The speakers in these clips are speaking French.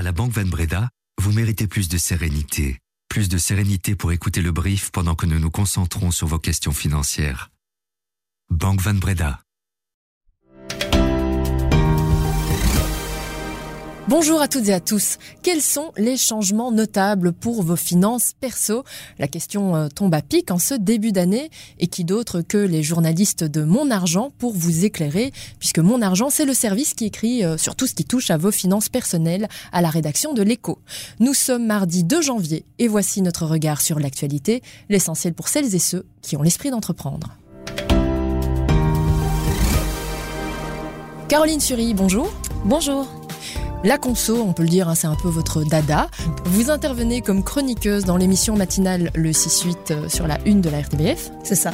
À la Banque Van Breda, vous méritez plus de sérénité. Plus de sérénité pour écouter le brief pendant que nous nous concentrons sur vos questions financières. Banque Van Breda. Bonjour à toutes et à tous. Quels sont les changements notables pour vos finances perso? La question euh, tombe à pic en ce début d'année et qui d'autre que les journalistes de Mon Argent pour vous éclairer? Puisque Mon Argent c'est le service qui écrit euh, sur tout ce qui touche à vos finances personnelles à la rédaction de l'écho. Nous sommes mardi 2 janvier et voici notre regard sur l'actualité, l'essentiel pour celles et ceux qui ont l'esprit d'entreprendre. Caroline Sury, bonjour. Bonjour. La conso, on peut le dire, hein, c'est un peu votre dada. Vous intervenez comme chroniqueuse dans l'émission matinale Le 6-8 euh, sur la une de la RTBF. C'est ça.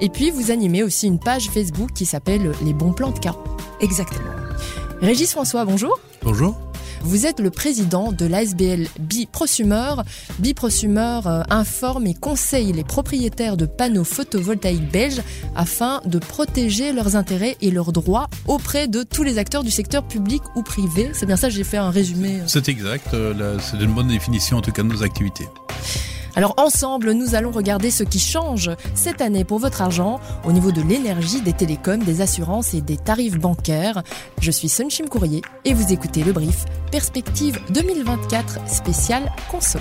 Et puis vous animez aussi une page Facebook qui s'appelle Les bons plans de cas. Exactement. Régis François, bonjour. Bonjour. Vous êtes le président de l'ASBL Biprosumer. Biprosumer euh, informe et conseille les propriétaires de panneaux photovoltaïques belges afin de protéger leurs intérêts et leurs droits auprès de tous les acteurs du secteur public ou privé. C'est bien ça, j'ai fait un résumé. C'est exact, euh, c'est une bonne définition en tout cas de nos activités. Alors ensemble, nous allons regarder ce qui change cette année pour votre argent au niveau de l'énergie, des télécoms, des assurances et des tarifs bancaires. Je suis Sunshim Courrier et vous écoutez le brief Perspective 2024 spécial conso.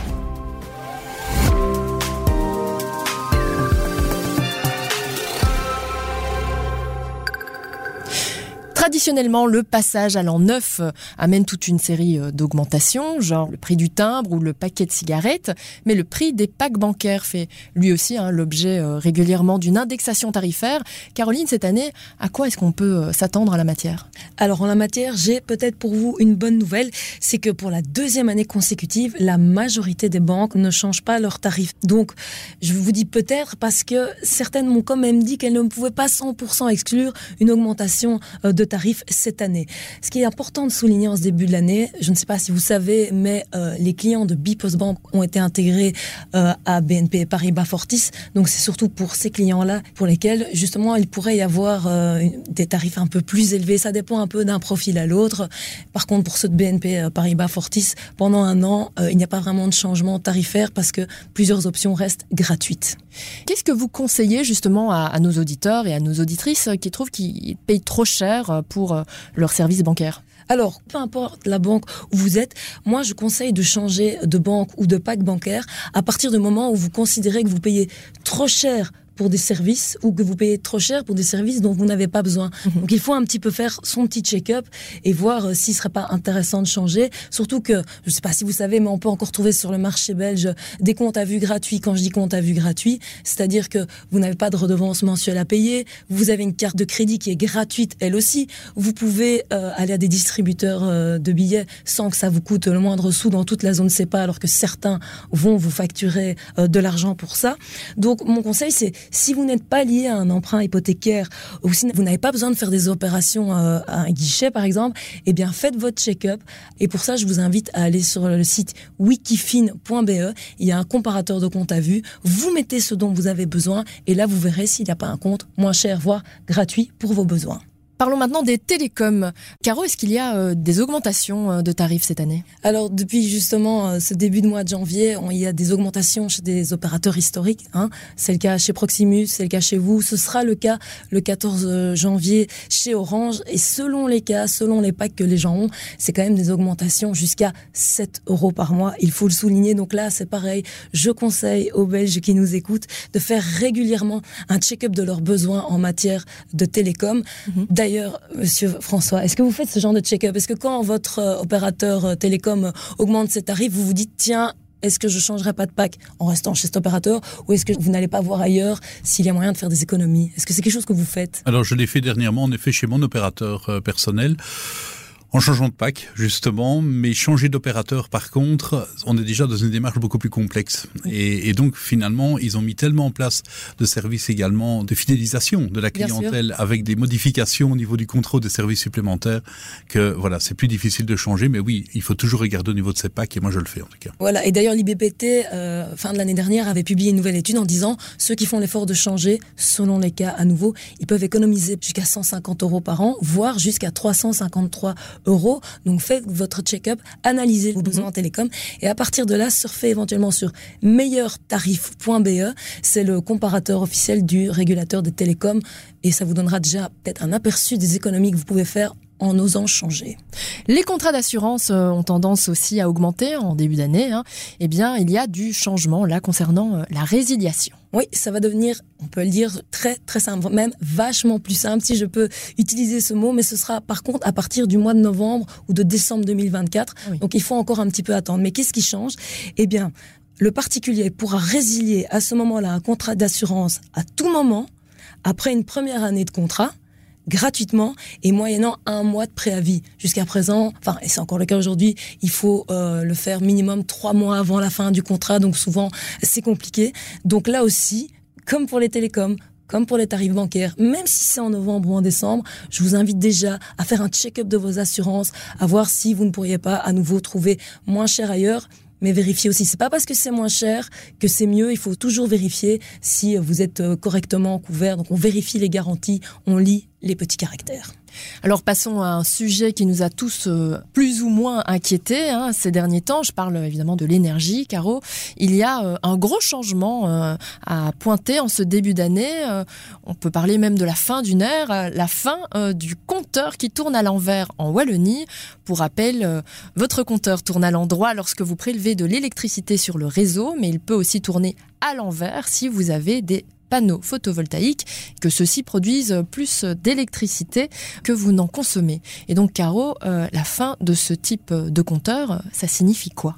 Traditionnellement, le passage à l'an neuf euh, amène toute une série euh, d'augmentations, genre le prix du timbre ou le paquet de cigarettes, mais le prix des packs bancaires fait lui aussi hein, l'objet euh, régulièrement d'une indexation tarifaire. Caroline, cette année, à quoi est-ce qu'on peut s'attendre à la matière? Alors en la matière, j'ai peut-être pour vous une bonne nouvelle, c'est que pour la deuxième année consécutive, la majorité des banques ne changent pas leurs tarifs. Donc je vous dis peut-être parce que certaines m'ont quand même dit qu'elles ne pouvaient pas 100% exclure une augmentation de tarifs cette année. Ce qui est important de souligner en ce début de l'année, je ne sais pas si vous savez, mais euh, les clients de Bipos Bank ont été intégrés euh, à BNP Paribas Fortis. Donc c'est surtout pour ces clients-là pour lesquels justement il pourrait y avoir euh, des tarifs un peu plus élevés. Ça dépend un peu d'un profil à l'autre. Par contre, pour ceux de BNP Paribas Fortis, pendant un an, il n'y a pas vraiment de changement tarifaire parce que plusieurs options restent gratuites. Qu'est-ce que vous conseillez justement à, à nos auditeurs et à nos auditrices qui trouvent qu'ils payent trop cher pour euh, leur service bancaire. Alors, peu importe la banque où vous êtes, moi je conseille de changer de banque ou de pack bancaire à partir du moment où vous considérez que vous payez trop cher pour des services ou que vous payez trop cher pour des services dont vous n'avez pas besoin. Mhm. Donc il faut un petit peu faire son petit check-up et voir euh, s'il serait pas intéressant de changer. Surtout que, je sais pas si vous savez, mais on peut encore trouver sur le marché belge des comptes à vue gratuits. Quand je dis compte à vue gratuit, c'est-à-dire que vous n'avez pas de redevance mensuelle à payer, vous avez une carte de crédit qui est gratuite elle aussi, vous pouvez euh, aller à des distributeurs euh, de billets sans que ça vous coûte le moindre sou dans toute la zone CEPA alors que certains vont vous facturer de l'argent pour ça. Donc mon conseil c'est si vous n'êtes pas lié à un emprunt hypothécaire ou si vous n'avez pas besoin de faire des opérations euh, à un guichet, par exemple, eh bien, faites votre check-up. Et pour ça, je vous invite à aller sur le site wikifin.be. Il y a un comparateur de compte à vue. Vous mettez ce dont vous avez besoin et là, vous verrez s'il n'y a pas un compte moins cher, voire gratuit pour vos besoins. Parlons maintenant des télécoms. Caro, est-ce qu'il y a euh, des augmentations euh, de tarifs cette année? Alors depuis justement euh, ce début de mois de janvier, il y a des augmentations chez des opérateurs historiques. Hein. C'est le cas chez Proximus, c'est le cas chez vous. Ce sera le cas le 14 janvier chez Orange. Et selon les cas, selon les packs que les gens ont, c'est quand même des augmentations jusqu'à 7 euros par mois. Il faut le souligner. Donc là, c'est pareil. Je conseille aux Belges qui nous écoutent de faire régulièrement un check-up de leurs besoins en matière de télécom. Mhm. D'ailleurs, Monsieur François, est-ce que vous faites ce genre de check-up? Est-ce que quand votre euh, opérateur euh, télécom augmente ses tarifs, vous vous dites tiens, est-ce que je changerai pas de pack en restant chez cet opérateur ou est-ce que vous n'allez pas voir ailleurs s'il y a moyen de faire des économies? Est-ce que c'est quelque chose que vous faites? Alors je l'ai fait dernièrement en effet chez mon opérateur euh, personnel en changeant de pack justement, mais changer d'opérateur par contre, on est déjà dans une démarche beaucoup plus complexe. Et, et, donc finalement, ils ont mis tellement en place de services également de fidélisation de la clientèle avec des modifications au niveau du contrôle des services supplémentaires que voilà, c'est plus difficile de changer. Mais oui, il faut toujours regarder au niveau de ces packs et moi je le fais en tout cas. Voilà. Et d'ailleurs, l'IBPT euh, fin de l'année dernière avait publié une nouvelle étude en disant ceux qui font l'effort de changer, selon les cas à nouveau, ils peuvent économiser jusqu'à 150 euros par an, voire jusqu'à 353 euros. Donc faites votre check-up, analysez vos besoins en télécom et à partir de là, surfez éventuellement sur meilleurtarif.be. C'est le comparateur officiel du régulateur des télécoms et ça vous donnera déjà peut-être un aperçu des économies que vous pouvez faire en osant changer. Les contrats d'assurance euh, ont tendance aussi à augmenter en début d'année. Hein. Eh bien, il y a du changement là concernant euh, la résiliation. Oui, ça va devenir, on peut le dire, très très simple, même vachement plus simple si je peux utiliser ce mot, mais ce sera par contre à partir du mois de novembre ou de décembre 2024. Donc il faut encore un petit peu attendre. Mais qu'est-ce qui change? Eh bien, le particulier pourra résilier à ce moment-là un contrat d'assurance à tout moment après une première année de contrat gratuitement et moyennant un mois de préavis. Jusqu'à présent, enfin, et c'est encore le cas aujourd'hui, il faut euh, le faire minimum trois mois avant la fin du contrat, donc souvent c'est compliqué. Donc là aussi, comme pour les télécoms, comme pour les tarifs bancaires, même si c'est en novembre ou en décembre, je vous invite déjà à faire un check-up de vos assurances, à voir si vous ne pourriez pas à nouveau trouver moins cher ailleurs mais vérifiez aussi. C'est pas parce que c'est moins cher que c'est mieux. Il faut toujours vérifier si vous êtes euh, correctement couvert. Donc on vérifie les garanties, on lit les petits caractères. Alors passons à un sujet qui nous a tous euh, plus ou moins inquiétés hein, ces derniers temps. Je parle évidemment de l'énergie, Caro. Il y a euh, un gros changement euh, à pointer en ce début d'année. on peut parler même de la fin d'une ère, la fin du compteur qui tourne à l'envers en Wallonie. Pour rappel, votre compteur tourne à l'endroit lorsque vous prélevez de l'électricité sur le réseau, mais il peut aussi tourner à l'envers si vous avez des panneaux photovoltaïques, que ceux-ci produisent plus d'électricité que vous n'en consommez. Et donc, Caro, euh, la fin de ce type de compteur, ça signifie quoi?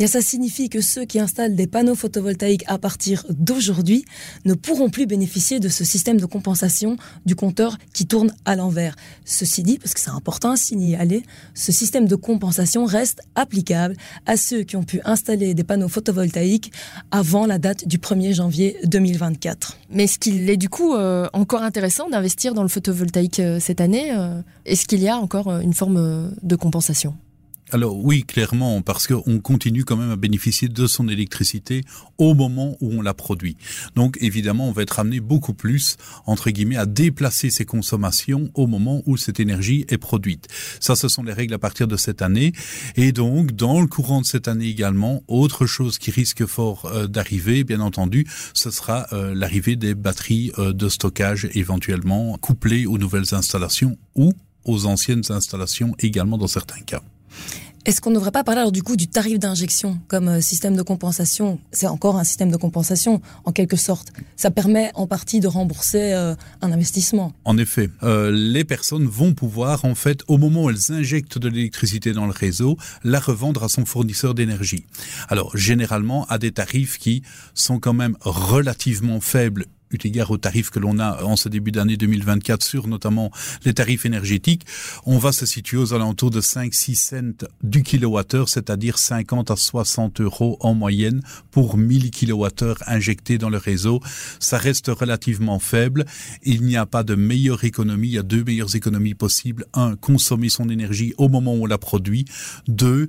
Bien, ça signifie que ceux qui installent des panneaux photovoltaïques à partir d'aujourd'hui ne pourront plus bénéficier de ce système de compensation du compteur qui tourne à l'envers. Ceci dit, parce que c'est important à signaler, ce système de compensation reste applicable à ceux qui ont pu installer des panneaux photovoltaïques avant la date du 1er janvier 2024. Mais est-ce qu'il est du coup euh, encore intéressant d'investir dans le photovoltaïque euh, cette année euh? Est-ce qu'il y a encore une forme de compensation? Alors oui, clairement, parce qu'on continue quand même à bénéficier de son électricité au moment où on la produit. Donc évidemment, on va être amené beaucoup plus, entre guillemets, à déplacer ses consommations au moment où cette énergie est produite. Ça, ce sont les règles à partir de cette année. Et donc, dans le courant de cette année également, autre chose qui risque fort euh, d'arriver, bien entendu, ce sera euh, l'arrivée des batteries euh, de stockage éventuellement couplées aux nouvelles installations ou aux anciennes installations également dans certains cas. Est-ce qu'on ne devrait pas parler alors du coup du tarif d'injection comme euh, système de compensation? C'est encore un système de compensation en quelque sorte. Ça permet en partie de rembourser euh, un investissement. En effet, euh, les personnes vont pouvoir en fait au moment où elles injectent de l'électricité dans le réseau, la revendre à son fournisseur d'énergie. Alors généralement à des tarifs qui sont quand même relativement faibles eu égard aux tarifs que l'on a en ce début d'année 2024 sur notamment les tarifs énergétiques, on va se situer aux alentours de 5-6 cents du kilowattheure, c'est-à-dire 50 à 60 euros en moyenne pour 1000 kilowattheures injectés dans le réseau. Ça reste relativement faible. Il n'y a pas de meilleure économie. Il y a deux meilleures économies possibles. Un, consommer son énergie au moment où on la produit. Deux,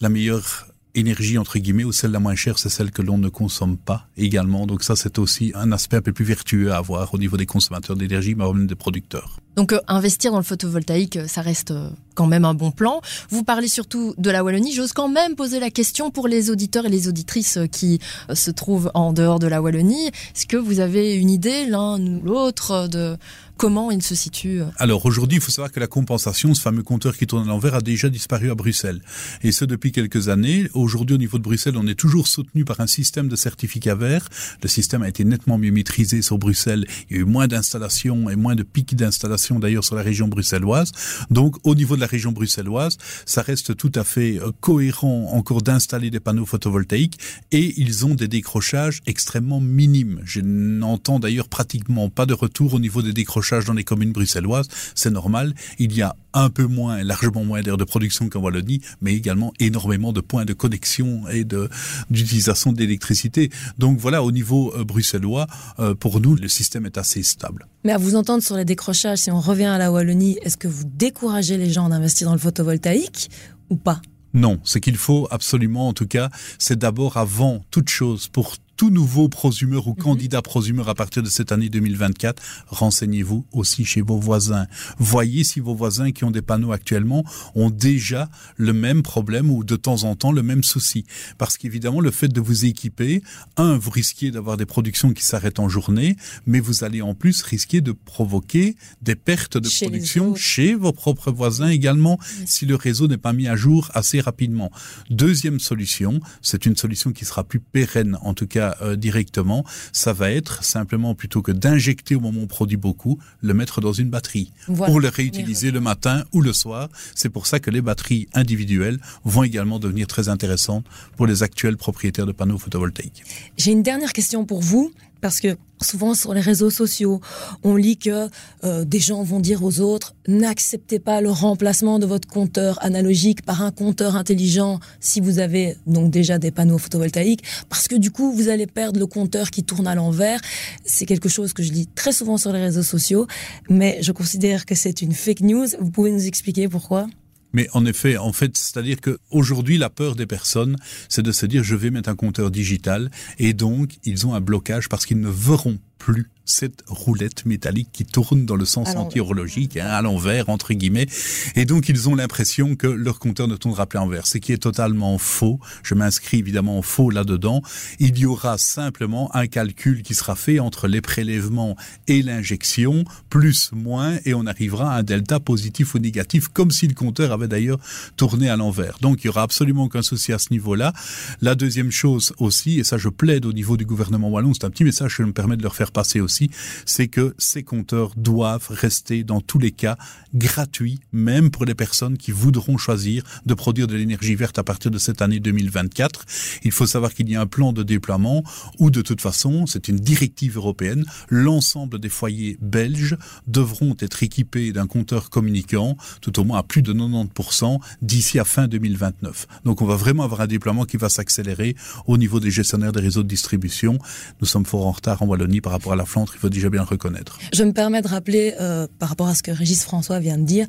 la meilleure énergie entre guillemets ou celle la moins chère c'est celle que l'on ne consomme pas également. Donc ça c'est aussi un aspect un peu plus vertueux à avoir au niveau des consommateurs d'énergie mais même des producteurs. Donc euh, investir dans le photovoltaïque euh, ça reste euh, quand même un bon plan. Vous parlez surtout de la Wallonie. J'ose quand même poser la question pour les auditeurs et les auditrices qui se trouvent en dehors de la Wallonie. Est-ce que vous avez une idée l'un ou l'autre de comment il se situe Alors aujourd'hui, il faut savoir que la compensation, ce fameux compteur qui tourne à l'envers, a déjà disparu à Bruxelles. Et ce depuis quelques années. Aujourd'hui, au niveau de Bruxelles, on est toujours soutenu par un système de certificat vert. Le système a été nettement mieux maîtrisé sur Bruxelles. Il y a eu moins d'installations et moins de pics d'installation d'ailleurs sur la région bruxelloise. Donc au niveau de la région bruxelloise, ça reste tout à fait euh, cohérent encore d'installer des panneaux photovoltaïques et ils ont des décrochages extrêmement minimes. Je n'entends d'ailleurs pratiquement pas de retour au niveau des décrochages dans les communes bruxelloises, c'est normal. Il y a un peu moins, largement moins d'air de production qu'en Wallonie, mais également énormément de points de connexion et de d'utilisation d'électricité. Donc voilà, au niveau euh, bruxellois, euh, pour nous, le système est assez stable. Mais à vous entendre sur les décrochages, si on revient à la Wallonie, est-ce que vous découragez les gens d'investir dans le photovoltaïque ou pas? Non, ce qu'il faut absolument, en tout cas, c'est d'abord avant toute chose pour tout nouveau prosumeur ou Mhm. candidat prosumeur à partir de cette année 2024, renseignez-vous aussi chez vos voisins. Voyez si vos voisins qui ont des panneaux actuellement ont déjà le même problème ou de temps en temps le même souci. Parce qu'évidemment, le fait de vous équiper, un, vous risquez d'avoir des productions qui s'arrêtent en journée, mais vous allez en plus risquer de provoquer des pertes de Chez production chez vos propres voisins également, si le réseau n'est pas mis à jour assez rapidement. Deuxième solution, c'est une solution qui sera plus pérenne, en tout cas euh, directement, ça va être simplement plutôt que d'injecter au moment où on produit beaucoup, le mettre dans une batterie Voilà. pour le réutiliser le matin ou le soir. C'est pour ça que les batteries individuelles vont également devenir très intéressantes pour les actuels propriétaires de panneaux photovoltaïques. J'ai une dernière question pour vous, parce que souvent sur les réseaux sociaux, on lit que euh, des gens vont dire aux autres n'acceptez pas le remplacement de votre compteur analogique par un compteur intelligent si vous avez donc déjà des panneaux photovoltaïques, parce que du coup vous allez perdre le compteur qui tourne à l'envers. C'est quelque chose que je lis très souvent sur les réseaux sociaux, mais je considère que c'est une fake news. Vous pouvez nous expliquer pourquoi? Mais en effet, en fait, c'est-à-dire que aujourd'hui, la peur des personnes, c'est de se dire je vais mettre un compteur digital. Et donc ils ont un blocage parce qu'ils ne verront plus cette roulette métallique qui tourne dans le sens anti-horlogique, hein, à l'envers, entre guillemets. Et donc, ils ont l'impression que leur compteur ne tournera plus à l'envers, ce qui est totalement faux. Je m'inscris évidemment en faux là-dedans. Il y aura simplement un calcul qui sera fait entre les prélèvements et l'injection, plus, moins, et on arrivera à un delta positif ou négatif, comme si le compteur avait d'ailleurs tourné à l'envers. Donc, il y aura absolument aucun souci à ce niveau-là. La deuxième chose aussi, et ça je plaide au niveau du gouvernement wallon, c'est un petit message que je me permets de leur faire passer aussi, c'est que ces compteurs doivent rester dans tous les cas gratuits, même pour les personnes qui voudront choisir de produire de l'énergie verte à partir de cette année 2024. Il faut savoir qu'il y a un plan de déploiement où de toute façon, c'est une directive européenne, l'ensemble des foyers belges devront être équipés d'un compteur communicant, tout au moins à plus de 90% d'ici à fin 2029. Donc on va vraiment avoir un déploiement qui va s'accélérer au niveau des gestionnaires des réseaux de distribution. Nous sommes fort en retard en Wallonie par rapport à la Flandre, il faut déjà bien le reconnaître. Je me permets de rappeler, euh, par rapport à ce que Régis François vient de dire,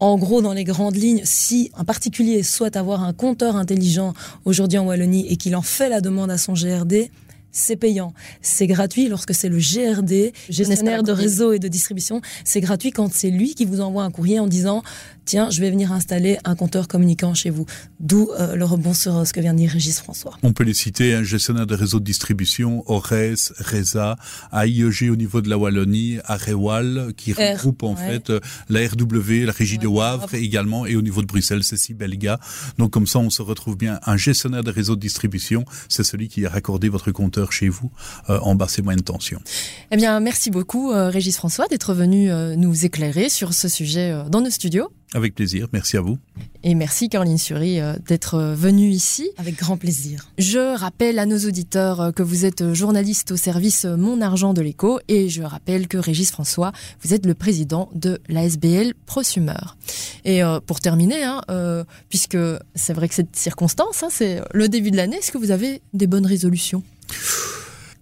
en gros, dans les grandes lignes, si un particulier souhaite avoir un compteur intelligent aujourd'hui en Wallonie et qu'il en fait la demande à son GRD, c'est payant. C'est gratuit lorsque c'est le GRD, gestionnaire de réseau et de distribution. C'est gratuit quand c'est lui qui vous envoie un courrier en disant tiens, je vais venir installer un compteur communicant chez vous. D'où euh, le rebond sur euh, ce que vient de dire Régis François. On peut les citer, un gestionnaire de réseau de distribution, Ores, Reza, AIEG au niveau de la Wallonie, Arewal, qui R, regroupe en ouais. fait euh, la RW, la régie de Ouais, Wavre Wavre. également, et au niveau de Bruxelles, c'est Sibelga. Donc comme ça, on se retrouve bien. Un gestionnaire de réseau de distribution, c'est celui qui a raccordé votre compteur chez vous euh, en basse et moyenne tension. Eh bien, merci beaucoup, euh, Régis François, d'être venu euh, nous éclairer sur ce sujet euh, dans nos studios. Avec plaisir, merci à vous. Et merci, Caroline Sury, euh, d'être euh, venue ici. Avec grand plaisir. Je rappelle à nos auditeurs euh, que vous êtes journaliste au service Mon Argent de l'écho et je rappelle que Régis François, vous êtes le président de l'ASBL Prosumer. Et pour terminer, hein, euh, puisque c'est vrai que cette circonstance, hein, c'est le début de l'année, est-ce que vous avez des bonnes résolutions?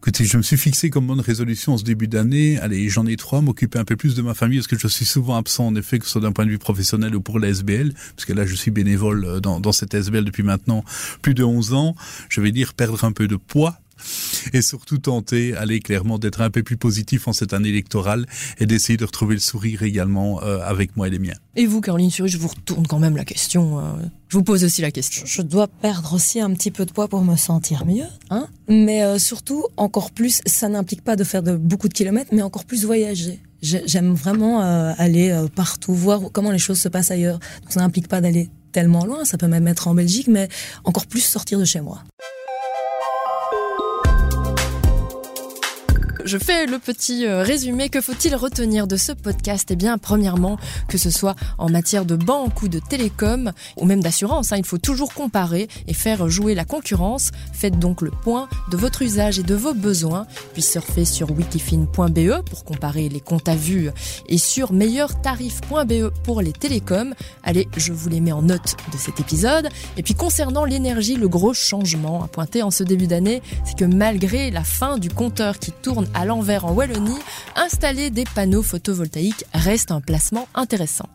Écoutez, je me suis fixé comme bonne résolution en ce début d'année. Allez, j'en ai trois, m'occuper un peu plus de ma famille parce que je suis souvent absent en effet, que ce soit d'un point de vue professionnel ou pour la SBL, parce que là je suis bénévole euh, dans, dans cette SBL depuis maintenant plus de 11 ans. Je vais dire perdre un peu de poids et surtout tenter, aller clairement d'être un peu plus positif en cette année électorale et d'essayer de retrouver le sourire également euh, avec moi et les miens. Et vous, Caroline Sury, je vous retourne quand même la question. euh, je vous pose aussi la question. Je dois perdre aussi un petit peu de poids pour me sentir mieux, hein. Mais euh, surtout, encore plus, ça n'implique pas de faire de beaucoup de kilomètres, mais encore plus voyager. J'ai- J'aime vraiment euh, aller euh, partout, voir comment les choses se passent ailleurs. Donc ça n'implique pas d'aller tellement loin, ça peut même être en Belgique, mais encore plus sortir de chez moi. Je fais le petit euh, résumé. Que faut-il retenir de ce podcast? Eh bien, premièrement, que ce soit en matière de banque ou de télécom, ou même d'assurance, hein, il faut toujours comparer et faire jouer la concurrence. Faites donc le point de votre usage et de vos besoins, puis surfez sur wikifin.be pour comparer les comptes à vue et sur meilleurtarif.be pour les télécoms. Allez, je vous les mets en note de cet épisode. Et puis concernant l'énergie, le gros changement à pointer en ce début d'année, c'est que malgré la fin du compteur qui tourne à l'envers en Wallonie, installer des panneaux photovoltaïques reste un placement intéressant.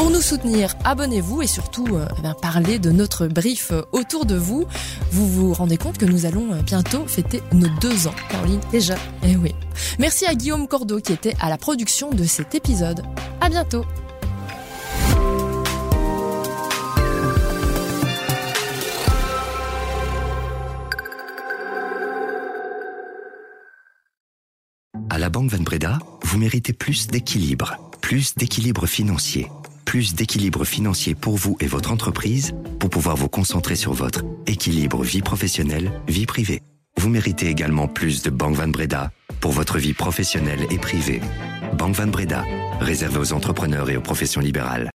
Pour nous soutenir, abonnez-vous et surtout euh, eh parlez de notre brief euh, autour de vous. Vous vous rendez compte que nous allons euh, bientôt fêter nos deux ans, Caroline Déjà. Eh oui. Merci à Guillaume Cordeau qui était à la production de cet épisode. À bientôt. Banque Van Breda, vous méritez plus d'équilibre, plus d'équilibre financier, plus d'équilibre financier pour vous et votre entreprise pour pouvoir vous concentrer sur votre équilibre vie professionnelle, vie privée. Vous méritez également plus de Banque Van Breda pour votre vie professionnelle et privée. Banque Van Breda, réservé aux entrepreneurs et aux professions libérales.